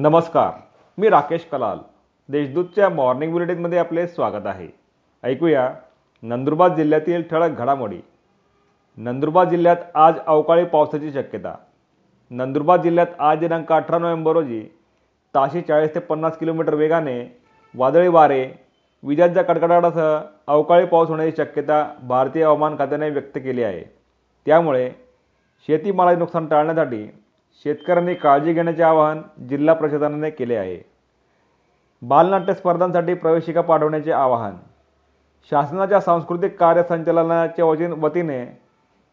नमस्कार मी राकेश कलाल. देशदूतच्या मॉर्निंग बुलेटिनमध्ये आपले स्वागत आहे. ऐकूया नंदुरबार जिल्ह्यातील ठळक घडामोडी. नंदुरबार जिल्ह्यात आज अवकाळी पावसाची शक्यता. नंदुरबार जिल्ह्यात आज दिनांक अठरा नोव्हेंबर रोजी ताशी चाळीस ते पन्नास किलोमीटर वेगाने वादळी वारे विजांच्या कडकडाटासह अवकाळी पाऊस होण्याची शक्यता भारतीय हवामान खात्याने व्यक्त केली आहे. त्यामुळे शेतीमालाचे नुकसान टाळण्यासाठी शेतकऱ्यांनी काळजी घेण्याचे आवाहन जिल्हा प्रशासनाने केले आहे. बालनाट्य स्पर्धांसाठी प्रवेशिका पाठवण्याचे आवाहन. शासनाच्या सांस्कृतिक कार्य संचालनाच्या वती वतीने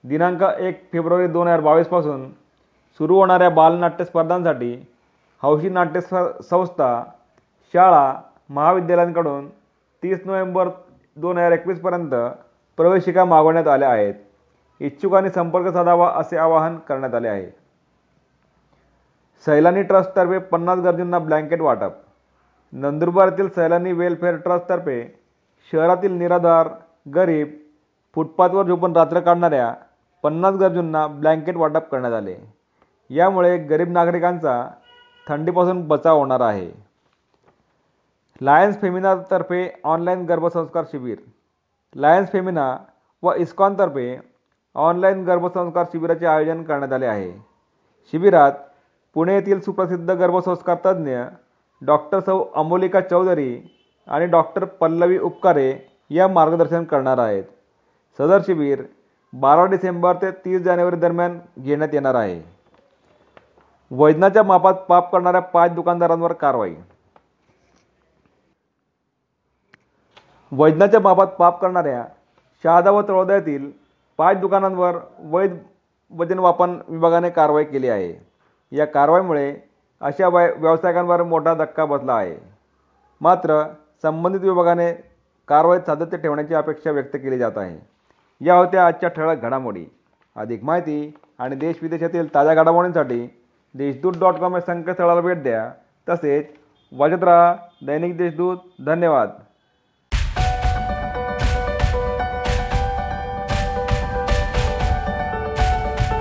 दिनांक एक फेब्रुवारी दोन हजार बावीसपासून सुरू होणाऱ्या बालनाट्य स्पर्धांसाठी हौशी नाट्य संस्था शाळा महाविद्यालयांकडून तीस नोव्हेंबर दोन हजार एकवीसपर्यंत प्रवेशिका मागवण्यात आल्या आहेत. इच्छुकांनी संपर्क साधावा असे आवाहन करण्यात आले आहे. सैलानी ट्रस्टतर्फे पन्नास गरजूंना ब्लँकेट वाटप. नंदुरबारातील सैलानी वेलफेअर ट्रस्टतर्फे शहरातील निराधार गरीब फुटपाथवर झोपून रात्र काढणाऱ्या पन्नास गरजूंना ब्लँकेट वाटप करण्यात आले. यामुळे गरीब नागरिकांचा थंडीपासून बचाव होणार आहे. लायन्स फेमिनातर्फे ऑनलाईन गर्भसंस्कार शिबिर. लायन्स फेमिना व इस्कॉनतर्फे ऑनलाईन गर्भसंस्कार शिबिराचे आयोजन करण्यात आले आहे. शिबिरात पुणे येथील सुप्रसिद्ध गर्भसंस्कार तज्ज्ञ डॉक्टर सौ अमोलिका चौधरी आणि डॉक्टर पल्लवी उपकारे या मार्गदर्शन करणार आहेत. सदर शिबिर बारा डिसेंबर ते तीस जानेवारी दरम्यान घेण्यात येणार आहे. वजनाच्या मापात पाप करणाऱ्या पाच दुकानदारांवर कारवाई. वजनाच्या मापात पाप करणाऱ्या शहादा व तळोदा पाच दुकानांवर वैध वजन वापन विभागाने कारवाई केली आहे. या कारवाईमुळे अशा व्य व्यावसायिकांवर मोठा धक्का बसला आहे. मात्र संबंधित विभागाने कारवाईत सातत्य ठेवण्याची अपेक्षा व्यक्त केली जात आहे. या होत्या आजच्या ठळक घडामोडी. अधिक माहिती आणि देश विदेशातील ताज्या घडामोडींसाठी देशदूत डॉट कॉम या संकेतस्थळाला भेट द्या. तसेच वाजत राहा दैनिक देशदूत. धन्यवाद.